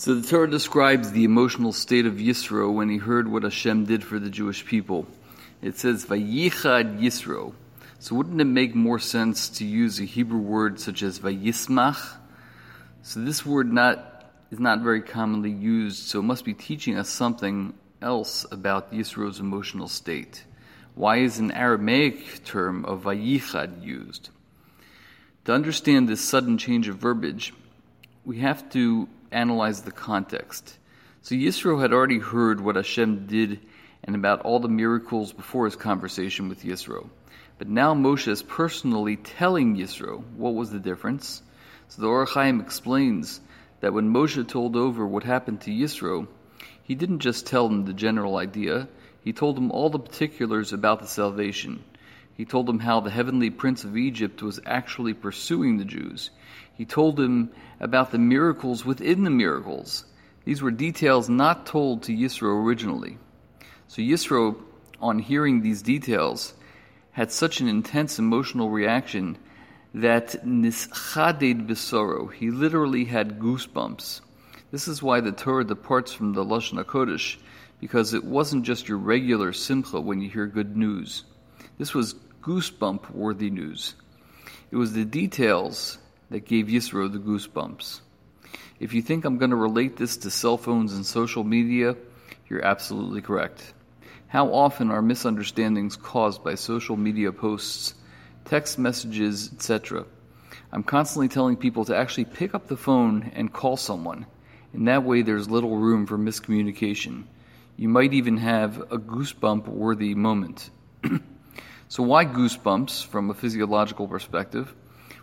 So the Torah describes the emotional state of Yisro when he heard what Hashem did for the Jewish people. It says, Vayichad Yisro. So wouldn't it make more sense to use a Hebrew word such as Vayismach? So this word not is not very commonly used, so it must be teaching us something else about Yisro's emotional state. Why is an Aramaic term of Vayichad used? To understand this sudden change of verbiage, we have to analyze the context. So Yisro had already heard what Hashem did and about all the miracles before his conversation with Yisro. But now Moshe is personally telling Yisro what was the difference. So the Or HaChaim explains that when Moshe told over what happened to Yisro, he didn't just tell him the general idea, he told him all the particulars about the salvation. He told him how the heavenly prince of Egypt was actually pursuing the Jews. He told him about the miracles within the miracles. These were details not told to Yisro originally. So Yisro, on hearing these details, had such an intense emotional reaction that nischaded besoro, he literally had goosebumps. This is why the Torah departs from the Lashon HaKodesh, because it wasn't just your regular simcha when you hear good news. This was goosebump worthy news. It was the details that gave Yisro the goosebumps. If you think I'm going to relate this to cell phones and social media, you're absolutely correct. How often are misunderstandings caused by social media posts, text messages, etc.? I'm constantly telling people to actually pick up the phone and call someone. In that way, there's little room for miscommunication. You might even have a goosebump worthy moment. so, why goosebumps from a physiological perspective?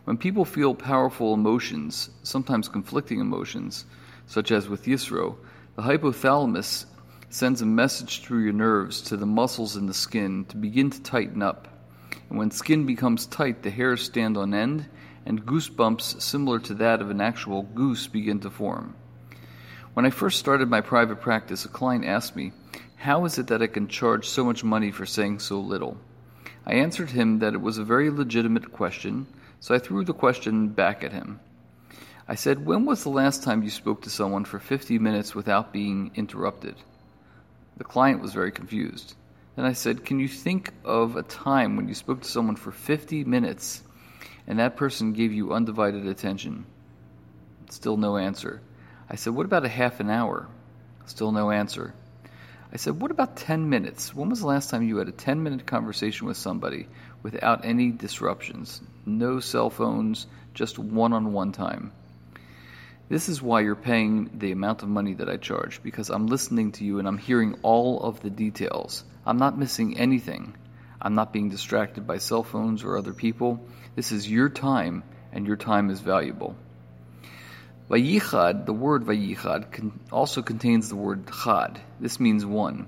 When people feel powerful emotions, sometimes conflicting emotions, such as with Yisro, the hypothalamus sends a message through your nerves to the muscles in the skin to begin to tighten up. And when skin becomes tight, the hairs stand on end, and goosebumps similar to that of an actual goose begin to form. When I first started my private practice, a client asked me, How is it that I can charge so much money for saying so little? I answered him that it was a very legitimate question so I threw the question back at him. I said, When was the last time you spoke to someone for 50 minutes without being interrupted? The client was very confused. Then I said, Can you think of a time when you spoke to someone for 50 minutes and that person gave you undivided attention? Still no answer. I said, What about a half an hour? Still no answer. I said, What about 10 minutes? When was the last time you had a 10 minute conversation with somebody without any disruptions? No cell phones, just one on one time. This is why you're paying the amount of money that I charge, because I'm listening to you and I'm hearing all of the details. I'm not missing anything. I'm not being distracted by cell phones or other people. This is your time, and your time is valuable. Vayichad, the word Vayichad, also contains the word Chad. This means one.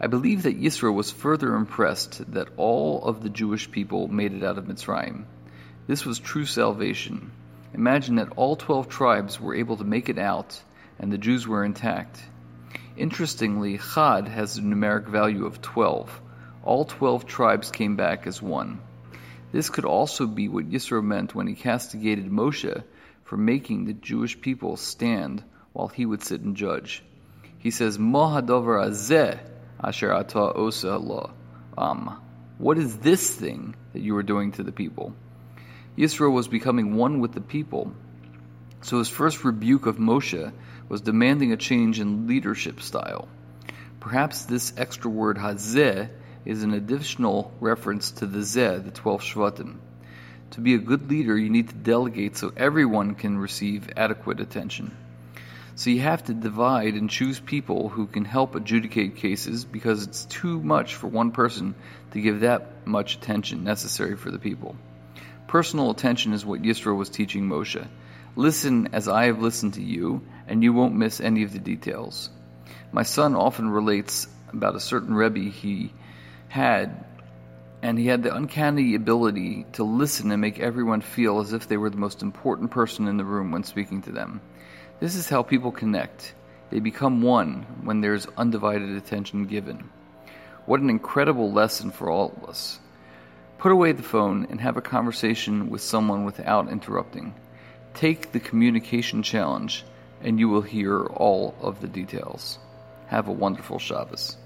I believe that Yisro was further impressed that all of the Jewish people made it out of Mitzrayim. This was true salvation. Imagine that all 12 tribes were able to make it out and the Jews were intact. Interestingly, Chad has a numeric value of 12. All 12 tribes came back as one. This could also be what Yisro meant when he castigated Moshe for making the Jewish people stand while he would sit and judge. He says, Mohadover azeh asher ata osa. Um, what is this thing that you are doing to the people? Yisro was becoming one with the people. So his first rebuke of Moshe was demanding a change in leadership style. Perhaps this extra word hazeh is an additional reference to the zeh, the 12 Shvatim. To be a good leader, you need to delegate so everyone can receive adequate attention. So you have to divide and choose people who can help adjudicate cases because it's too much for one person to give that much attention necessary for the people. Personal attention is what Yisro was teaching Moshe. Listen as I have listened to you, and you won't miss any of the details. My son often relates about a certain Rebbe he had and he had the uncanny ability to listen and make everyone feel as if they were the most important person in the room when speaking to them. This is how people connect. They become one when there's undivided attention given. What an incredible lesson for all of us. Put away the phone and have a conversation with someone without interrupting. Take the communication challenge, and you will hear all of the details. Have a wonderful Shabbos.